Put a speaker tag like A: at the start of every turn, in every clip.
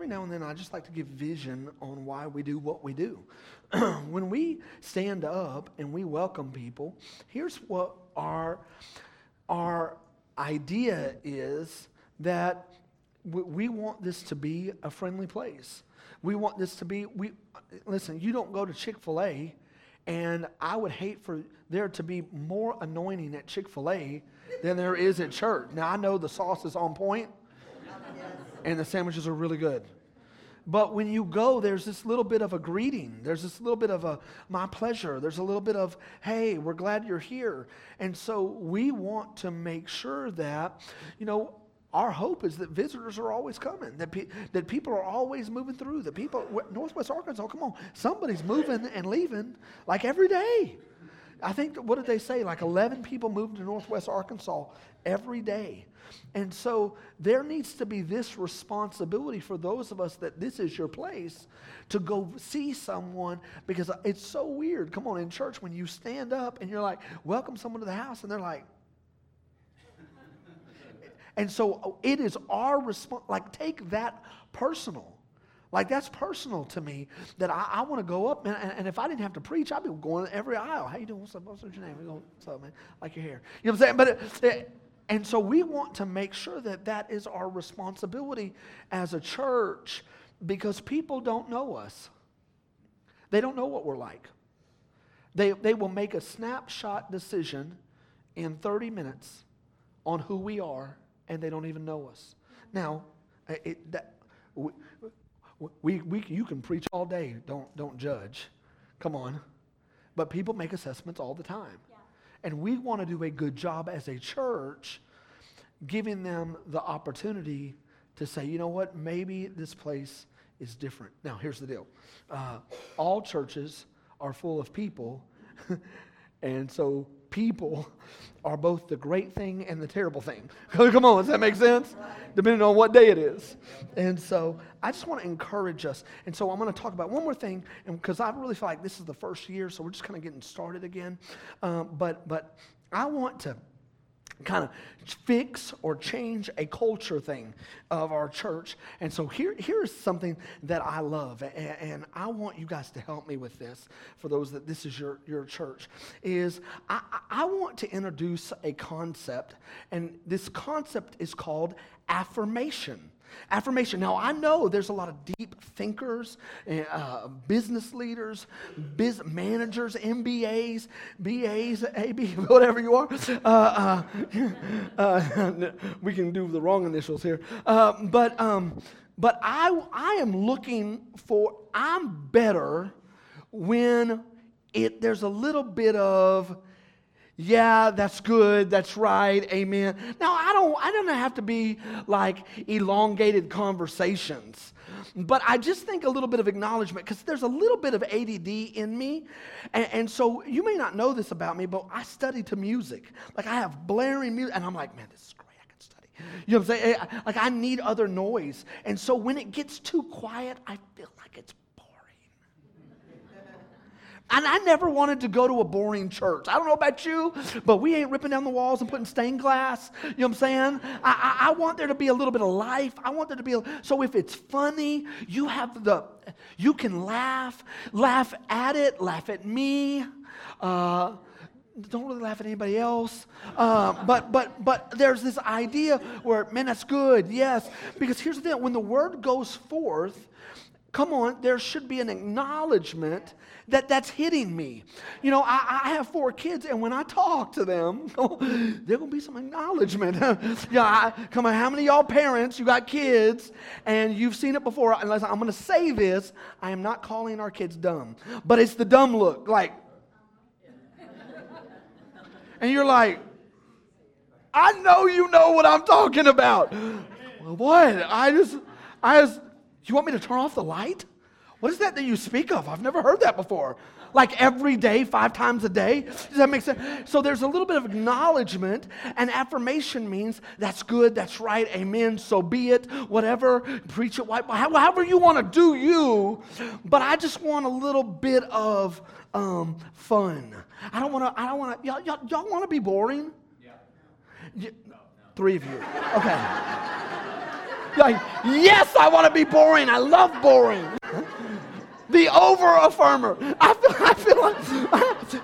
A: every now and then I just like to give vision on why we do what we do. when we stand up and we welcome people, here's what our, our idea is that we want this to be a friendly place. We want this to be, we, listen, you don't go to Chick fil A, and I would hate for there to be more anointing at Chick fil A than there is at church. Now, I know the sauce is on point, and the sandwiches are really good. But when you go, there's this little bit of a greeting. There's this little bit of a my pleasure. There's a little bit of, hey, we're glad you're here. And so we want to make sure that, you know, our hope is that visitors are always coming, that, pe- that people are always moving through, that people, Northwest Arkansas, come on, somebody's moving and leaving like every day. I think, what did they say? Like 11 people moved to Northwest Arkansas every day. And so there needs to be this responsibility for those of us that this is your place to go see someone because it's so weird. Come on, in church, when you stand up and you're like, welcome someone to the house, and they're like, and so oh, it is our response, like, take that personal. Like, that's personal to me that I, I want to go up, and, and, if I didn't have to preach, I'd be going every aisle. How you doing? What's up? What's your name? What's up, man? Like your hair. You know what I'm saying? But, it, it, and so we want to make sure that that is our responsibility as a church because people don't know us. They don't know what we're like. They, they will make a snapshot decision in 30 minutes on who we are and they don't even know us. Now, it, that, we, we, we, you can preach all day, don't, don't judge. Come on. But people make assessments all the time. And we want to do a good job as a church giving them the opportunity to say, you know what, maybe this place is different. Now, here's the deal uh, all churches are full of people, and so people are both the great thing and the terrible thing. Come on, does that make sense? Depending on what day it is. And so I just want to encourage us. And so I'm going to talk about one more thing, because I really feel like this is the first year, so we're just kind of getting started again. Um, but but I want to kind of fix or change a culture thing of our church. And so here, here's something that I love, and, and, I want you guys to help me with this for those that this is your, your church, is I, I want to introduce a concept, and this concept is called affirmation. Affirmation. Now, I know there's a lot of deep thinkers, eh, uh, business leaders, biz managers, MBAs, BAs, AB, whatever you are. Uh, uh, uh we can do the wrong initials here. Uh, but um, but I, I am looking for, I'm better when it, there's a little bit of, yeah, that's good, that's right, amen. Now I don't I don't have to be like elongated conversations. But I just think a little bit of acknowledgement because there's a little bit of ADD in me. And, and, so you may not know this about me, but I study to music. Like I have blaring music, and I'm like, man, this is great. I can study. You know what I'm saying? Eh, like I need other noise. And so when it gets too quiet, I feel like it's and I never wanted to go to a boring church. I don't know about you, but we ain't ripping down the walls and putting stained glass. You know what I'm saying? I, I, I want there to be a little bit of life. I want there to be a, so if it's funny, you have the, you can laugh, laugh at it, laugh at me. Uh, don't really laugh at anybody else. Uh, but but but there's this idea where man, that's good, yes. Because here's the thing: when the word goes forth, come on, there should be an acknowledgement that that's hitting me. You know, I, I have four kids, and when I talk to them, oh, there gonna be some acknowledgement. yeah, I, come on, how many y'all parents, you got kids, and you've seen it before? Unless I'm gonna say this, I am not calling our kids dumb, but it's the dumb look, like, and you're like, I know you know what I'm talking about. Well, what? I just, I just, you want me to turn off the light? What is that that you speak of? I've never heard that before. Like every day, five times a day? Does that make sense? So there's a little bit of acknowledgement, and affirmation means that's good, that's right, amen, so be it, whatever, preach it, however you want to do you. But I just want a little bit of um, fun. I don't want to, I don't want to, y'all, y'all, y'all want to be boring? Yeah. No, no. Three of you. Okay. like, yes, I want to be boring. I love boring the over affirmer. I feel, I feel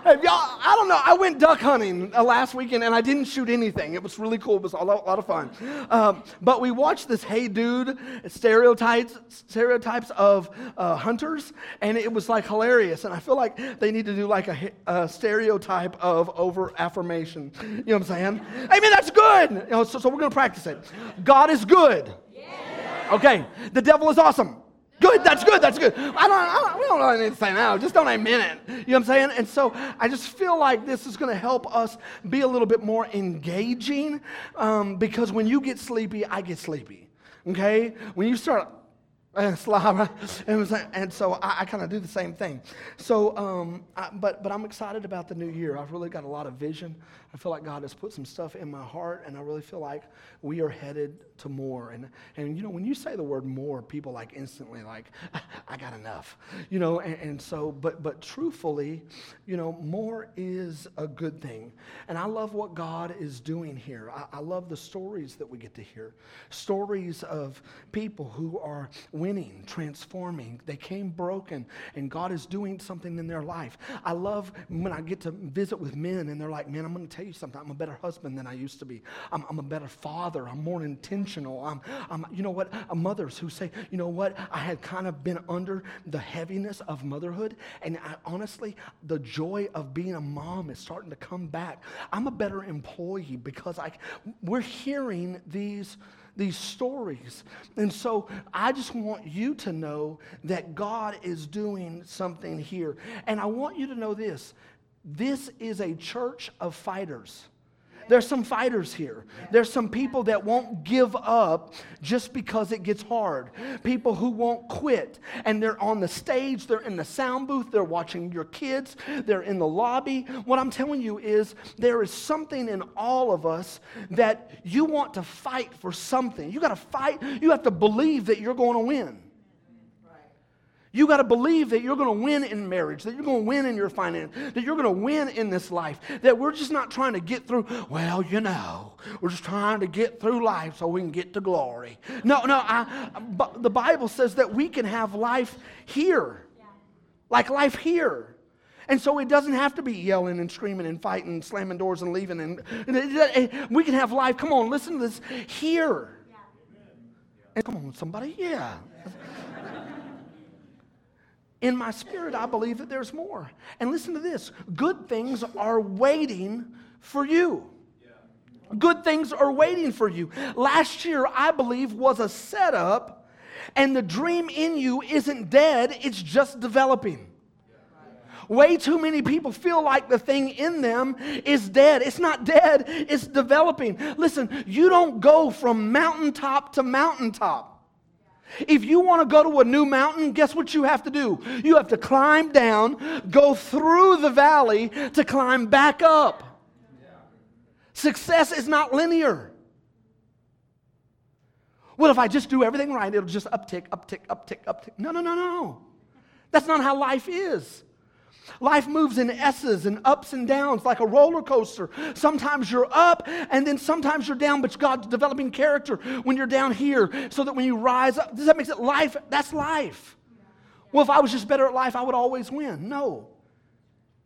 A: like, y'all, I don't know. I went duck hunting uh, last weekend and I didn't shoot anything. It was really cool. It was a lot, a lot of fun. Um, but we watched this Hey Dude stereotypes, stereotypes of uh, hunters, and it was like hilarious. And I feel like they need to do like a, a stereotype of over affirmation. You know what I'm saying? I mean, that's good. You know, so, so we're going to practice it. God is good. Okay. The devil is awesome. Good, that's good, that's good. I don't, I don't, we don't know anything to say now. Just don't amen it. You know what I'm saying? And so I just feel like this is going to help us be a little bit more engaging um, because when you get sleepy, I get sleepy. Okay? When you start Slava. And, and so I, I kind of do the same thing. So, um, I, but, but I'm excited about the new year. I've really got a lot of vision. I feel like God has put some stuff in my heart, and I really feel like we are headed to more. And, and you know, when you say the word more, people like instantly like, I got enough. You know, and, and so, but, but truthfully, you know, more is a good thing. And I love what God is doing here. I, I love the stories that we get to hear. Stories of people who are winning, transforming. They came broken, and God is doing something in their life. I love when I get to visit with men, and they're like, Man, I'm going to tell you something. I'm a better husband than I used to be. I'm, I'm a better father. I'm more intentional. I'm, I'm you know what? Uh, mothers who say, You know what? I had kind of been under the heaviness of motherhood, and I, honestly, the joy of being a mom is starting to come back. I'm a better employee because I, we're hearing these these stories. And so I just want you to know that God is doing something here. And I want you to know this this is a church of fighters. There's some fighters here. There's some people that won't give up just because it gets hard. People who won't quit. And they're on the stage, they're in the sound booth, they're watching your kids, they're in the lobby. What I'm telling you is there is something in all of us that you want to fight for something. You got to fight, you have to believe that you're going to win. You got to believe that you're going to win in marriage, that you're going to win in your finance, that you're going to win in this life, that we're just not trying to get through, well, you know, we're just trying to get through life so we can get to glory. No, no, I, the Bible says that we can have life here, like life here. And so it doesn't have to be yelling and screaming and fighting, slamming doors and leaving. And, and we can have life. Come on, listen to this here. And come on, somebody, yeah in my spirit, I believe that there's more. And listen to this good things are waiting for you. Good things are waiting for you. Last year, I believe, was a setup, and the dream in you isn't dead, it's just developing. Way too many people feel like the thing in them is dead. It's not dead, it's developing. Listen, you don't go from mountaintop to mountaintop. If you want to go to a new mountain, guess what you have to do? You have to climb down, go through the valley to climb back up. Success is not linear. Well, if I just do everything right, it'll just uptick, uptick, uptick, uptick. No, no, no, no. That's not how life is. Life moves in S's and ups and downs like a roller coaster. Sometimes you're up and then sometimes you're down, but God's developing character when you're down here so that when you rise up, does that make it life? That's life. Well, if I was just better at life, I would always win. No.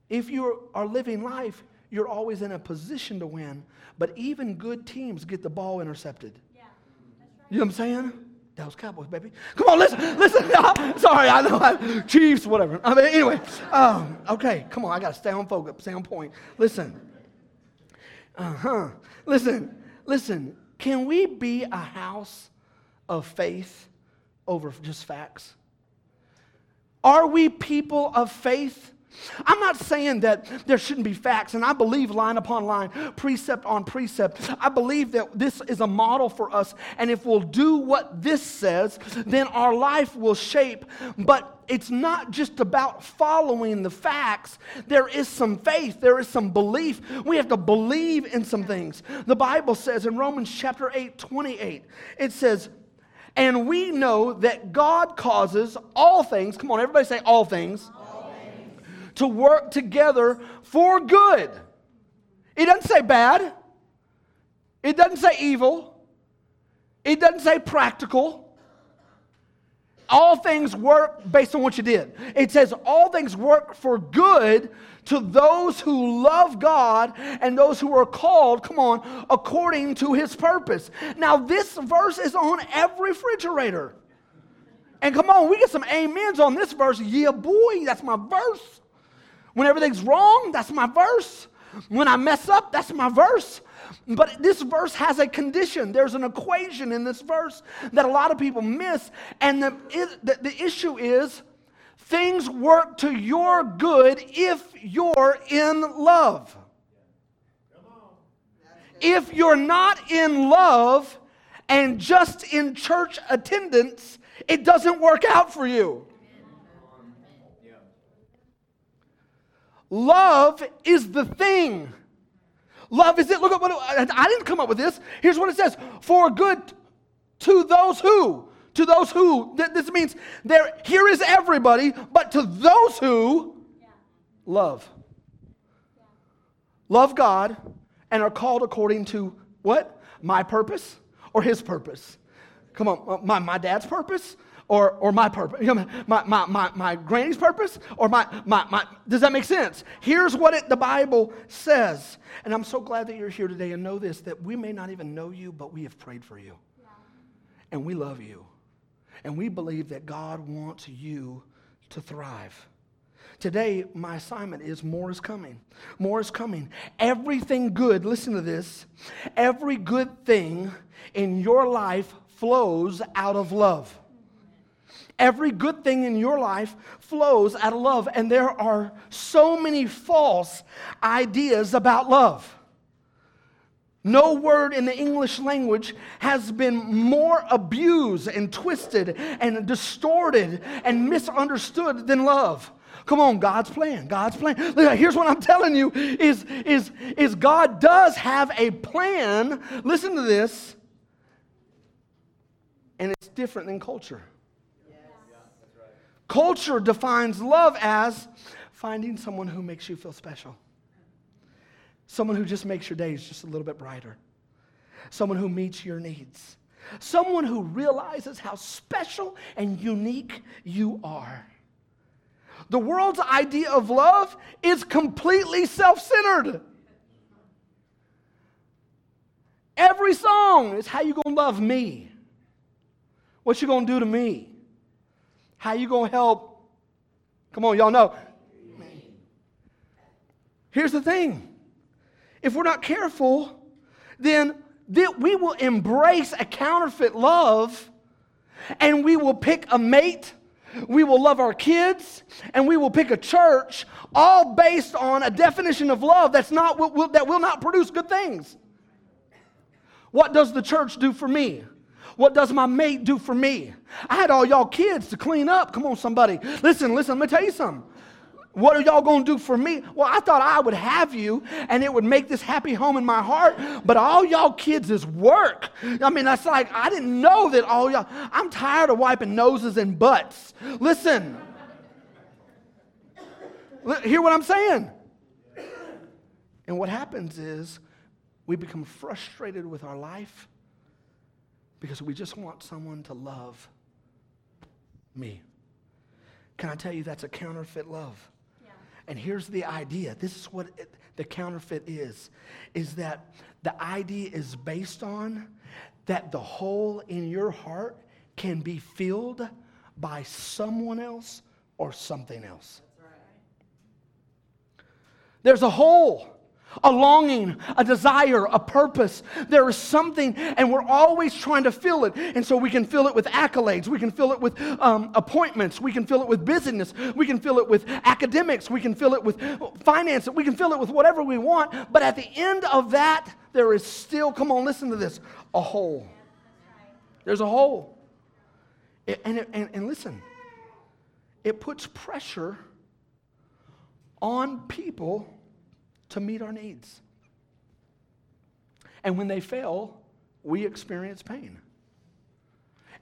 A: If you are living life, you're always in a position to win. But even good teams get the ball intercepted. Yeah, right. You know what I'm saying? Dallas Cowboys, baby. Come on, listen, listen. Sorry, I know. I, Chiefs, whatever. I mean, anyway. Um, okay, come on. I got to stay on focus, on point. Listen. Uh huh. Listen, listen. Can we be a house of faith over just facts? Are we people of faith? I'm not saying that there shouldn't be facts, and I believe line upon line, precept on precept. I believe that this is a model for us, and if we'll do what this says, then our life will shape. But it's not just about following the facts. There is some faith, there is some belief. We have to believe in some things. The Bible says in Romans chapter 8, 28, it says, and we know that God causes all things, come on, everybody say all things to work together for good. It doesn't say bad, it doesn't say evil, It doesn't say practical. All things work based on what you did. It says all things work for good to those who love God and those who are called, come on, according to his purpose. Now, this verse is on every refrigerator. And come on, we get some amens on this verse. Yeah, boy, that's my verse. When everything's wrong, that's my verse. When I mess up, that's my verse. But this verse has a condition. There's an equation in this verse that a lot of people miss. And the, the, the issue is things work to your good if you're in love. If you're not in love and just in church attendance, it doesn't work out for you. Love is the thing. Love is it. Look at what it, I didn't come up with this. Here's what it says: for good to those who, to those who. This means there. Here is everybody, but to those who yeah. love, yeah. love God, and are called according to what? My purpose or His purpose. Come on, uh, my, my dad's purpose or, or my purpose, my, my, my, my granny's purpose, or my, my, my, does that make sense? Here's what it, the Bible says. And I'm so glad that you're here today and know this that we may not even know you, but we have prayed for you. Yeah. And we love you. And we believe that God wants you to thrive. Today, my assignment is more is coming. More is coming. Everything good, listen to this, every good thing in your life flows out of love. Every good thing in your life flows out of love. And there are so many false ideas about love. No word in the English language has been more abused and twisted and distorted and misunderstood than love. Come on, God's plan. God's plan. Here's what I'm telling you is, is, is God does have a plan. Listen to this. And it's different than culture. Culture defines love as finding someone who makes you feel special, someone who just makes your days just a little bit brighter, someone who meets your needs, someone who realizes how special and unique you are. The world's idea of love is completely self centered. Every song is how you gonna love me? What you gonna do to me? How you going to help? Come on, y'all know. Here's the thing. If we're not careful, then we will embrace a counterfeit love and we will pick a mate, we will love our kids, and we will pick a church all based on a definition of love that's not, that will not produce good things. What does the church do for me? What does my mate do for me? I had all y'all kids to clean up. Come on, somebody. Listen, listen, let me tell you something. What are y'all to do for me? Well, I thought I would have you and it would make this happy home in my heart, but all y'all kids is work. I mean, that's like, I didn't know that all y'all, I'm tired of wiping noses and butts. Listen, hear what I'm saying? And what happens is we become frustrated with our life because we just want someone to love me. Can I tell you that's a counterfeit love? Yeah. And here's the idea. This is what it, the counterfeit is is that the idea is based on that the hole in your heart can be filled by someone else or something else. Right. There's a hole a longing, a desire, a purpose. There is something, and we're always trying to fill it. And so we can fill it with accolades, we can fill it with um, appointments, we can fill it with business, we can fill it with academics, we can fill it with finance, we can fill it with whatever we want. But at the end of that, there is still, come on, listen to this, a hole. There's a hole. and, it, and, and listen, it puts pressure on people to meet our needs. And when they fail, we experience pain.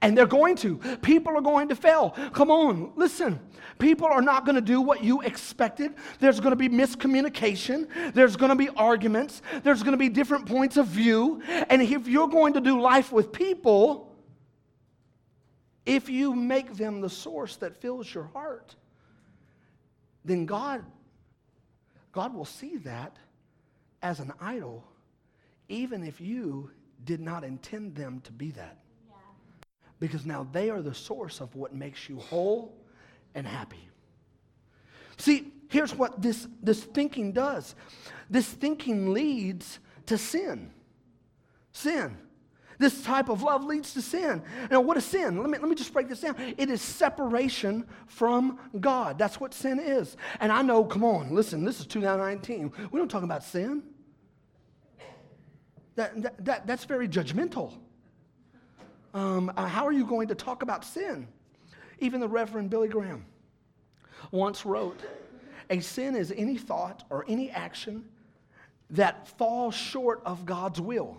A: And they're going to. People are going to fail. Come on, listen. People are not going to do what you expected. There's going to be miscommunication. There's going to be arguments. There's going to be different points of view. And if you're going to do life with people, if you make them the source that fills your heart, then God, God will see that as an idol, even if you did not intend them to be that because now they are the source of what makes you whole and happy. See, here's what this, this thinking does this thinking leads to sin. Sin. This type of love leads to sin. Now, what is sin? Let me, let me just break this down. It is separation from God. That's what sin is. And I know, come on, listen, this is 2019. We don't talk about sin. That, that, that, that's very judgmental um, uh, how are you going to talk about sin? Even the Reverend Billy Graham once wrote A sin is any thought or any action that falls short of God's will.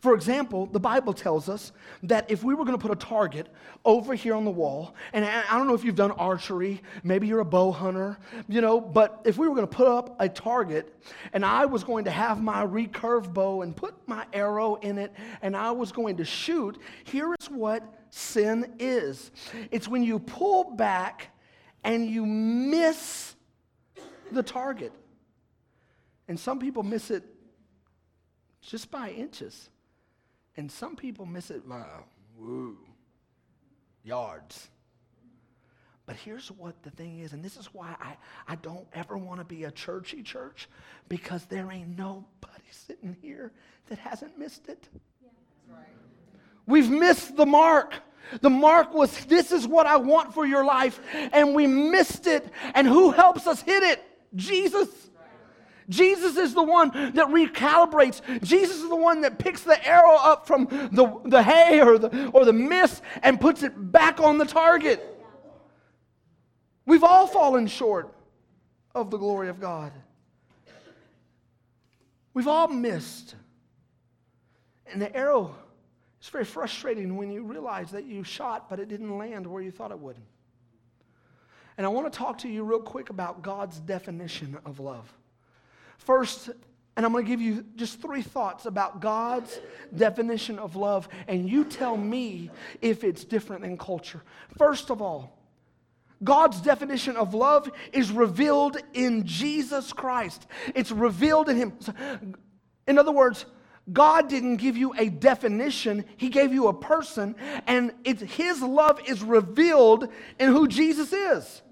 A: For example, the Bible tells us that if we were going to put a target over here on the wall, and I don't know if you've done archery, maybe you're a bow hunter, you know, but if we were going to put up a target and I was going to have my recurve bow and put my arrow in it and I was going to shoot, here is what sin is it's when you pull back and you miss the target. And some people miss it just by inches. And some people miss it by, woo, yards. But here's what the thing is, and this is why I, I don't ever want to be a churchy church, because there ain't nobody sitting here that hasn't missed it. Yeah, right. We've missed the mark. The mark was, this is what I want for your life, and we missed it. And who helps us hit it? Jesus. Jesus is the one that recalibrates. Jesus is the one that picks the arrow up from the, the hay or the, or the mist and puts it back on the target. We've all fallen short of the glory of God. We've all missed. And the arrow is very frustrating when you realize that you shot, but it didn't land where you thought it would. And I want to talk to you real quick about God's definition of love. First, and I'm going to give you just three thoughts about God's definition of love, and you tell me if it's different than culture. First of all, God's definition of love is revealed in Jesus Christ. It's revealed in Him. In other words, God didn't give you a definition, He gave you a person, and it's, His love is revealed in who Jesus is.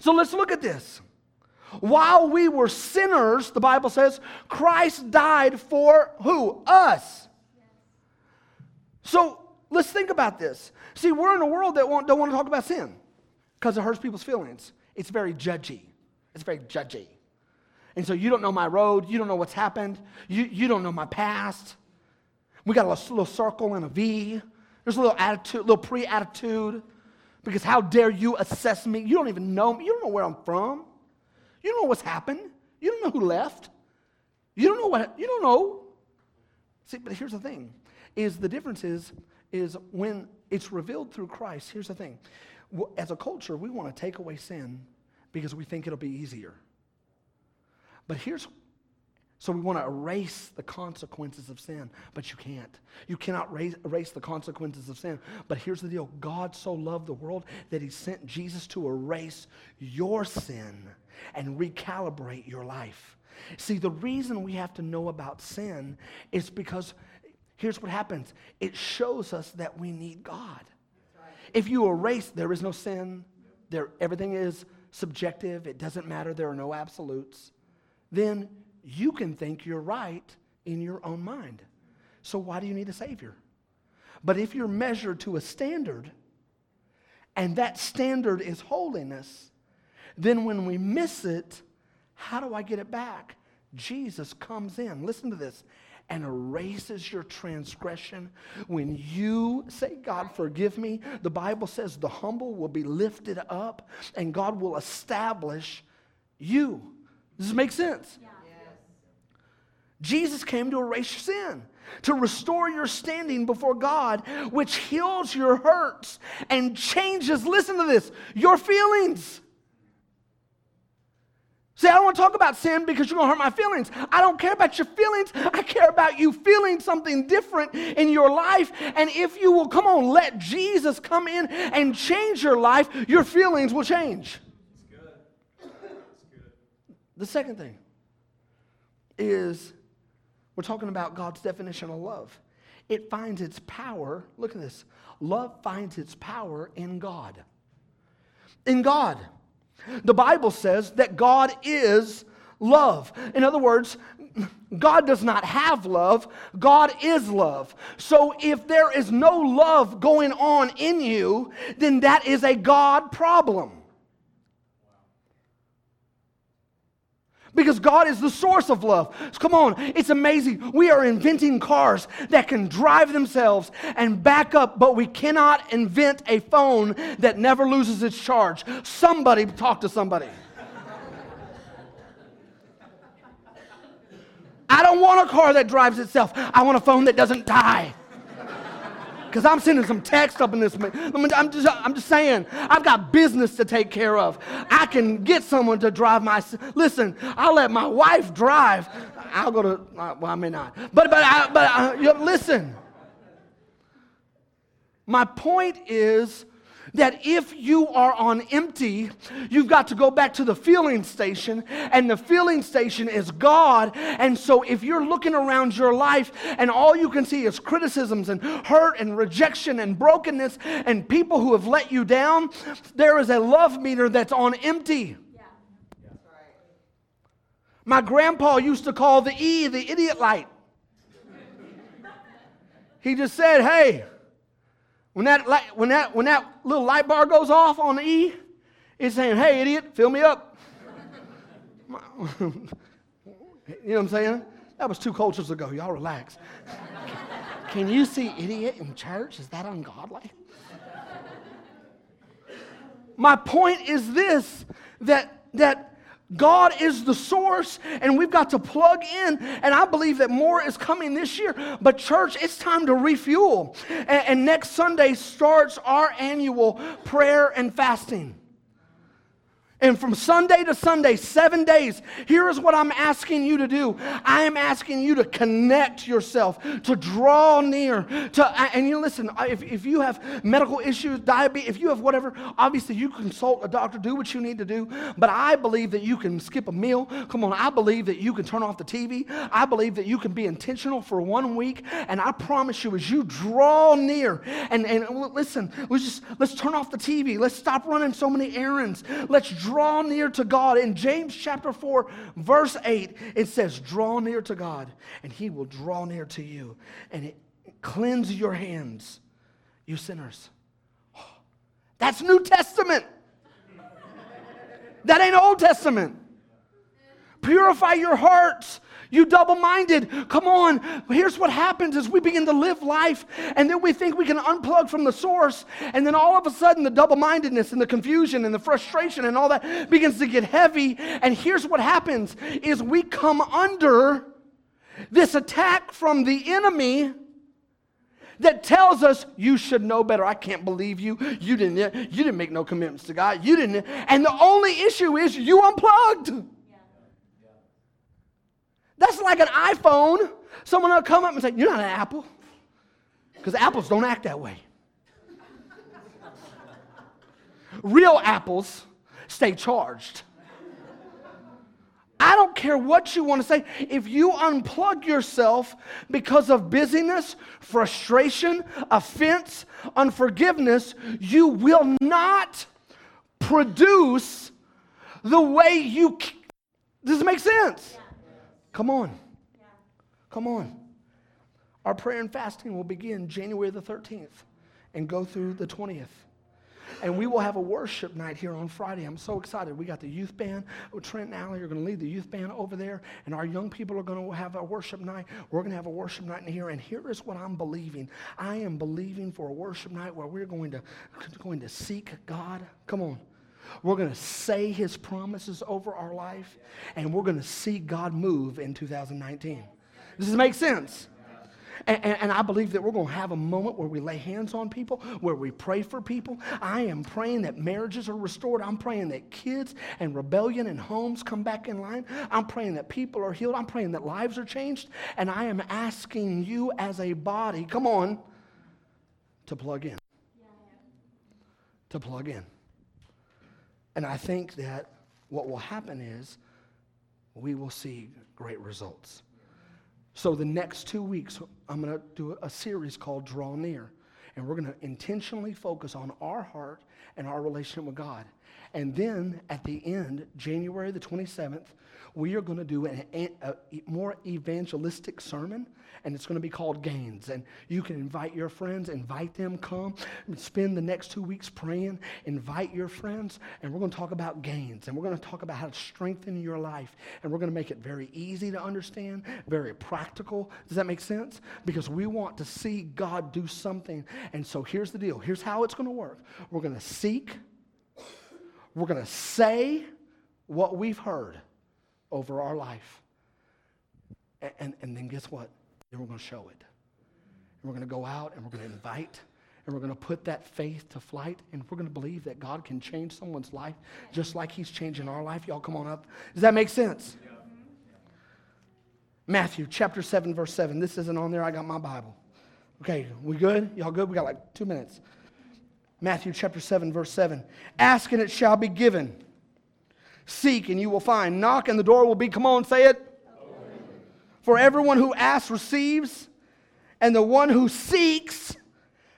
A: So let's look at this. While we were sinners, the Bible says, Christ died for who? Us. So let's think about this. See, we're in a world that don't want to talk about sin because it hurts people's feelings. It's very judgy. It's very judgy. And so you don't know my road. You don't know what's happened. You, you don't know my past. We got a little, little circle and a V. There's a little attitude, little pre-attitude. Because how dare you assess me? You don't even know me. You don't know where I'm from. You don't know what's happened. You don't know who left. You don't know what, you don't know. See, but here's the thing, is the difference is, is when it's revealed through Christ, here's the thing. As a culture, we want to take away sin because we think it'll be easier. But here's so we want to erase the consequences of sin, but you can't. You cannot erase, erase, the consequences of sin. But here's the deal God so loved the world that he sent Jesus to erase your sin and recalibrate your life. See, the reason we have to know about sin is because here's what happens it shows us that we need God. If you erase, there is no sin, there, everything is subjective, it doesn't matter, there are no absolutes, then you can think you're right in your own mind. So why do you need a Savior? But if you're measured to a standard, and that standard is holiness, then when we miss it, how do I get it back? Jesus comes in, listen to this, and erases your transgression. When you say, God, forgive me, the Bible says the humble will be lifted up and God will establish you. Does this make sense? Yeah. Jesus came to erase your sin, to restore your standing before God, which heals your hurts and changes, listen to this, your feelings. See, I don't want to talk about sin because you're going to hurt my feelings. I don't care about your feelings. I care about you feeling something different in your life. And if you will, come on, let Jesus come in and change your life, your feelings will change. That's good. That's good. The second thing is we're talking about God's definition of love. It finds its power, look at this. Love finds its power in God. In God. The Bible says that God is love. In other words, God does not have love, God is love. So if there is no love going on in you, then that is a God problem. Because God is the source of love. So come on, it's amazing. We are inventing cars that can drive themselves and back up, but we cannot invent a phone that never loses its charge. Somebody talk to somebody. I don't want a car that drives itself. I want a phone that doesn't die because I'm sending some text up in this. I'm just, I'm just saying, I've got business to take care of. I can get someone to drive my. Listen, I'll let my wife drive. I'll go to. Uh, well, I may not. But but I, but I, you know, listen. My point is that if you are on empty, you've got to go back to the filling station, and the filling station is God. And so if you're looking around your life and all you can see is criticisms and hurt and rejection and brokenness and people who have let you down, there is a love meter that's on empty. My grandpa used to call the E the idiot light. He just said, hey, when that, when, that, when that little light bar goes off on the E, it's saying, hey, idiot, fill me up. you know what I'm saying? That was two cultures ago. Y'all relax. Can you see idiot in church? Is that ungodly? My point is this that, that God is the source, and we've got to plug in. And I believe that more is coming this year. But, church, it's time to refuel. And, and next Sunday starts our annual prayer and fasting. And from Sunday to Sunday, seven days, here is what I'm asking you to do. I am asking you to connect yourself, to draw near, to, and you listen, if, if you have medical issues, diabetes, if you have whatever, obviously you consult a doctor, do what you need to do. But I believe that you can skip a meal. Come on, I believe that you can turn off the TV. I believe that you can be intentional for one week. And I promise you, as you draw near, and, and listen, let's just, let's turn off the TV. Let's stop running so many errands. Let's draw near to God. In James chapter 4, verse 8, it says, Draw near to God, and he will draw near to you. And it cleanse your hands, you sinners. That's New Testament. That ain't Old Testament. Purify your hearts you double minded. Come on. Here's what happens is we begin to live life and then we think we can unplug from the source. And then all of a sudden, the double mindedness and the confusion and the frustration and all that begins to get heavy. And here's what happens is we come under this attack from the enemy that tells us you should know better. I can't believe you. You didn't, you didn't make no commitments to God. You didn't. And the only issue is you unplugged. That's like an iPhone. Someone will come up and say, You're not an apple. Because apples don't act that way. Real apples stay charged. I don't care what you want to say. If you unplug yourself because of busyness, frustration, offense, unforgiveness, you will not produce the way you. Does it make sense? Come on. Come on. Our prayer and fasting will begin January the 13th and go through the 20th. And we will have a worship night here on Friday. I'm so excited. We got the youth band. Oh, Trent and Allie are going to lead the youth band over there. And our young people are going to have a worship night. We're going to have a worship night in here. And here is what I'm believing. I am believing for a worship night where we're going to, going to seek God. Come on. We're going to say his promises over our life, and we're going to see God move in 2019. Does this make sense? And, and, and, I believe that we're going to have a moment where we lay hands on people, where we pray for people. I am praying that marriages are restored. I'm praying that kids and rebellion and homes come back in line. I'm praying that people are healed. I'm praying that lives are changed. And I am asking you as a body, come on, to plug in. To plug in. And I think that what will happen is we will see great results. So, the next two weeks, I'm going to do a series called Draw Near. And we're going to intentionally focus on our heart and our relationship with God. And then at the end, January the 27th, we are going to do an, a, a more evangelistic sermon, and it's going to be called Gains. And you can invite your friends, invite them, come, spend the next two weeks praying, invite your friends, and we're going to talk about gains. And we're going to talk about how to strengthen your life. And we're going to make it very easy to understand, very practical. Does that make sense? Because we want to see God do something. And so here's the deal here's how it's going to work we're going to seek, we're going to say what we've heard over our life. And, and, and then guess what? Then we're going to show it. And we're going to go out and we're going to invite and we're going to put that faith to flight and we're going to believe that God can change someone's life just like He's changing our life. Y'all come on up. Does that make sense? Matthew chapter 7, verse 7. This isn't on there. I got my Bible. Okay, we good? Y'all good? We got like two minutes. Matthew chapter 7, verse 7. Ask and it shall be given. Seek and you will find. Knock and the door will be, come on, say it. For everyone who asks receives, and the one who seeks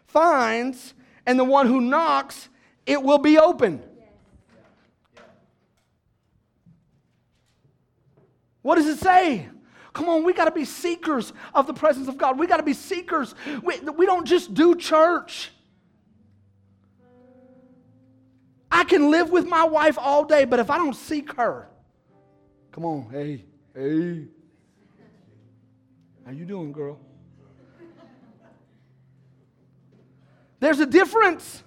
A: finds, and the one who knocks, it will be open. What does it say? Come on, we got to be seekers of the presence of God. We got to be seekers. We, we don't just do church. I can live with my wife all day, but if I don't seek her, come on, hey, hey. How you doing, girl? There's a difference.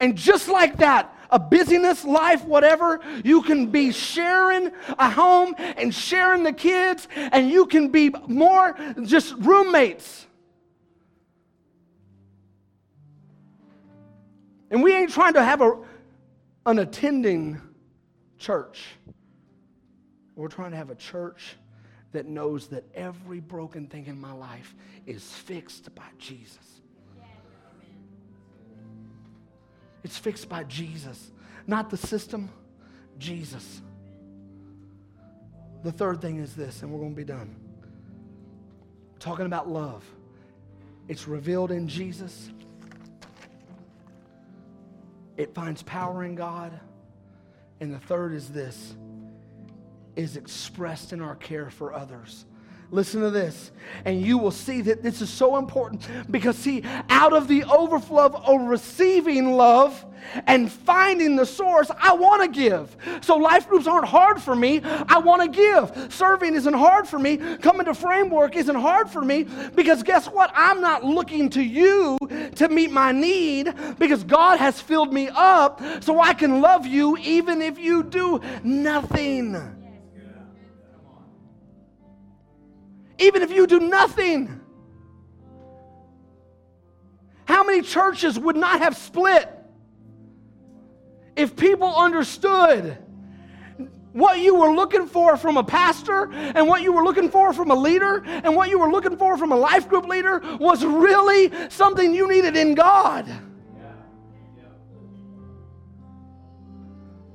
A: And just like that, a busyness life, whatever, you can be sharing a home and sharing the kids, and you can be more just roommates. And we ain't trying to have a, an attending church. We're trying to have a church that knows that every broken thing in my life is fixed by Jesus. It's fixed by Jesus, not the system, Jesus. The third thing is this, and we're going to be done. talking about love. It's revealed in Jesus it finds power in God. And the third is this is expressed in our care for others. Listen to this, and you will see that this is so important because, see, out of the overflow of receiving love and finding the source, I want to give. So, life groups aren't hard for me. I want to give. Serving isn't hard for me. Coming to framework isn't hard for me because, guess what? I'm not looking to you to meet my need because God has filled me up so I can love you even if you do nothing. Even if you do nothing. How many churches would not have split if people understood what you were looking for from a pastor and what you were looking for from a leader and what you were looking for from a life group leader was really something you needed in God?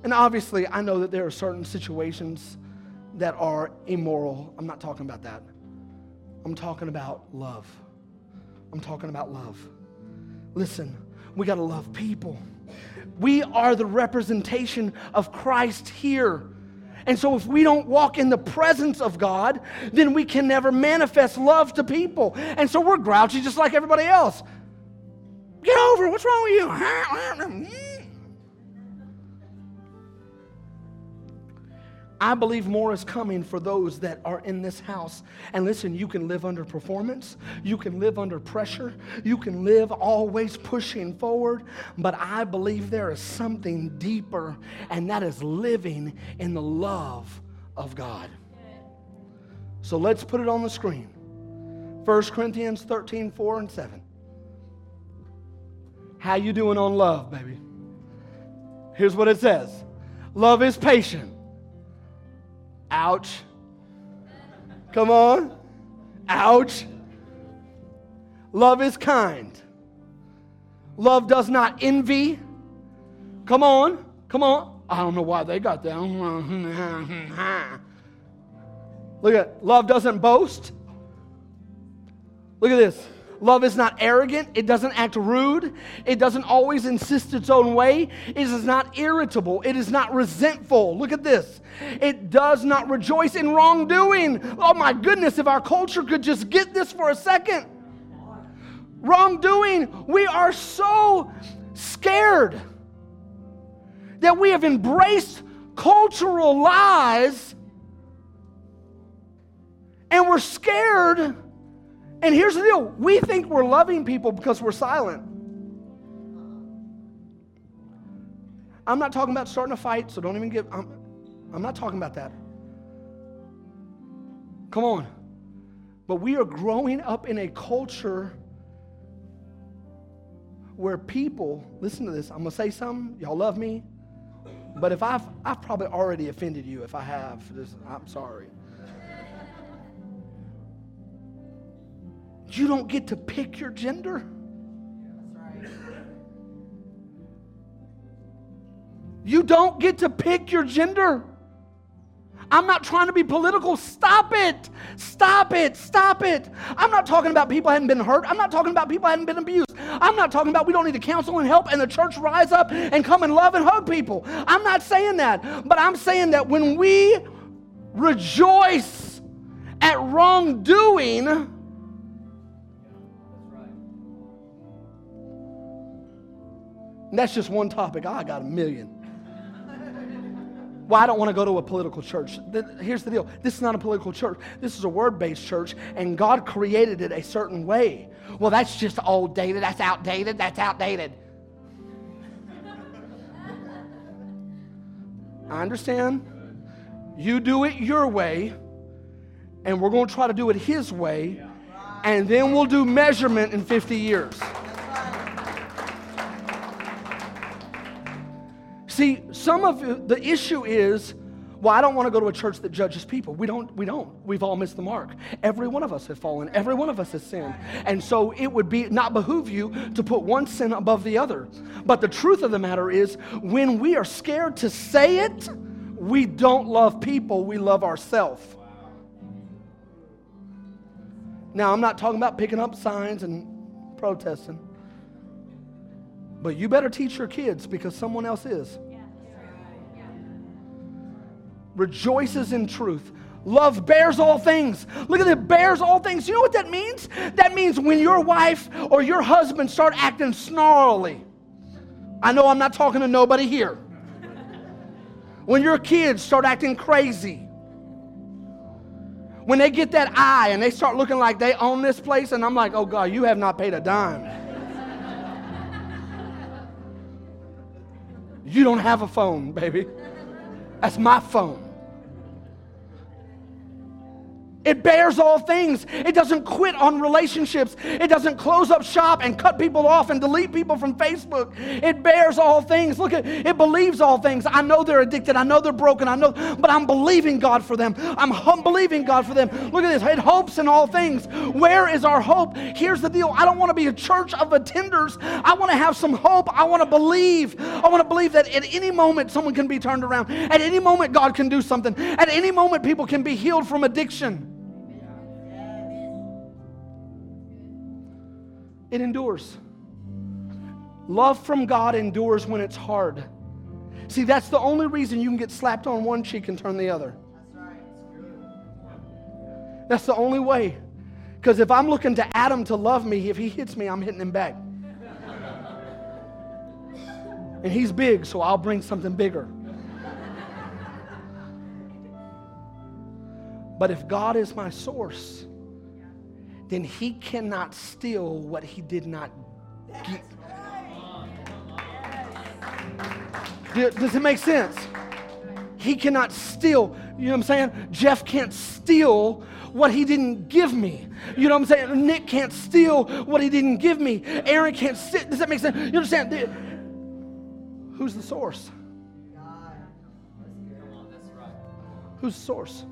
A: And obviously, I know that there are certain situations that are immoral. I'm not talking about that. I'm talking about love. I'm talking about love. Listen, we got to love people. We are the representation of Christ here. And so, if we don't walk in the presence of God, then we can never manifest love to people. And so, we're grouchy just like everybody else. Get over it. What's wrong with you? I believe more is coming for those that are in this house. And listen, you can live under performance, you can live under pressure, you can live always pushing forward, but I believe there is something deeper, and that is living in the love of God. So let's put it on the screen. 1 Corinthians 13, 4 and 7. How you doing on love, baby? Here's what it says. Love is patient. Ouch. Come on. Ouch. Love is kind. Love does not envy. Come on. Come on. I don't know why they got that. Look at love doesn't boast. Look at this. Love is not arrogant. It doesn't act rude. It doesn't always insist its own way. It is not irritable. It is not resentful. Look at this. It does not rejoice in wrongdoing. Oh my goodness, if our culture could just get this for a second. Wrongdoing. We are so scared that we have embraced cultural lies and we're scared and here's the deal we think we're loving people because we're silent. I'm not talking about starting a fight, so don't even get, I'm, I'm not talking about that. Come on. But we are growing up in a culture where people, listen to this, I'm to say something, y'all love me, but if I've, I've probably already offended you, if I have, I'm sorry. You don't get to pick your gender. You don't get to pick your gender. I'm not trying to be political. Stop it. Stop it. Stop it. I'm not talking about people hadn't been hurt. I'm not talking about people hadn't been abused. I'm not talking about we don't need to counsel and help and the church rise up and come and love and hug people. I'm not saying that. But I'm saying that when we rejoice at wrongdoing, And that's just one topic. I got a million. Well, I don't want to go to a political church. Here's the deal this is not a political church, this is a word based church, and God created it a certain way. Well, that's just old dated, that's outdated, that's outdated. I understand. You do it your way, and we're going to try to do it His way, and then we'll do measurement in 50 years. See, some of the issue is, well, I don't want to go to a church that judges people. We don't, we don't. We've all missed the mark. Every one of us have fallen. Every one of us has sinned. And so it would be not behoove you to put one sin above the other. But the truth of the matter is, when we are scared to say it, we don't love people, we love ourselves. Now, I'm not talking about picking up signs and protesting. But you better teach your kids because someone else is. Rejoices in truth. Love bears all things. Look at it, bears all things. You know what that means? That means when your wife or your husband start acting snarly. I know I'm not talking to nobody here. When your kids start acting crazy. When they get that eye and they start looking like they own this place, and I'm like, oh God, you have not paid a dime. You don't have a phone, baby. That's my phone. It bears all things. It doesn't quit on relationships. It doesn't close up shop and cut people off and delete people from Facebook. It bears all things. Look at it believes all things. I know they're addicted. I know they're broken. I know, but I'm believing God for them. I'm hum- believing God for them. Look at this. It hopes in all things. Where is our hope? Here's the deal. I don't want to be a church of attenders. I want to have some hope. I want to believe. I want to believe that at any moment someone can be turned around. At any moment God can do something. At any moment people can be healed from addiction. It endures. Love from God endures when it's hard. See, that's the only reason you can get slapped on one cheek and turn the other. That's the only way. Because if I'm looking to Adam to love me, if he hits me, I'm hitting him back. And he's big, so I'll bring something bigger. But if God is my source, then he cannot steal what he did not get. Does it make sense? he cannot steal. You know what I'm saying? Jeff can't steal what he didn't give me. You know what I'm saying? Nick can't steal what he didn't give me. Aaron can't steal. Does that make sense? You understand? Who's the source? Who's the source?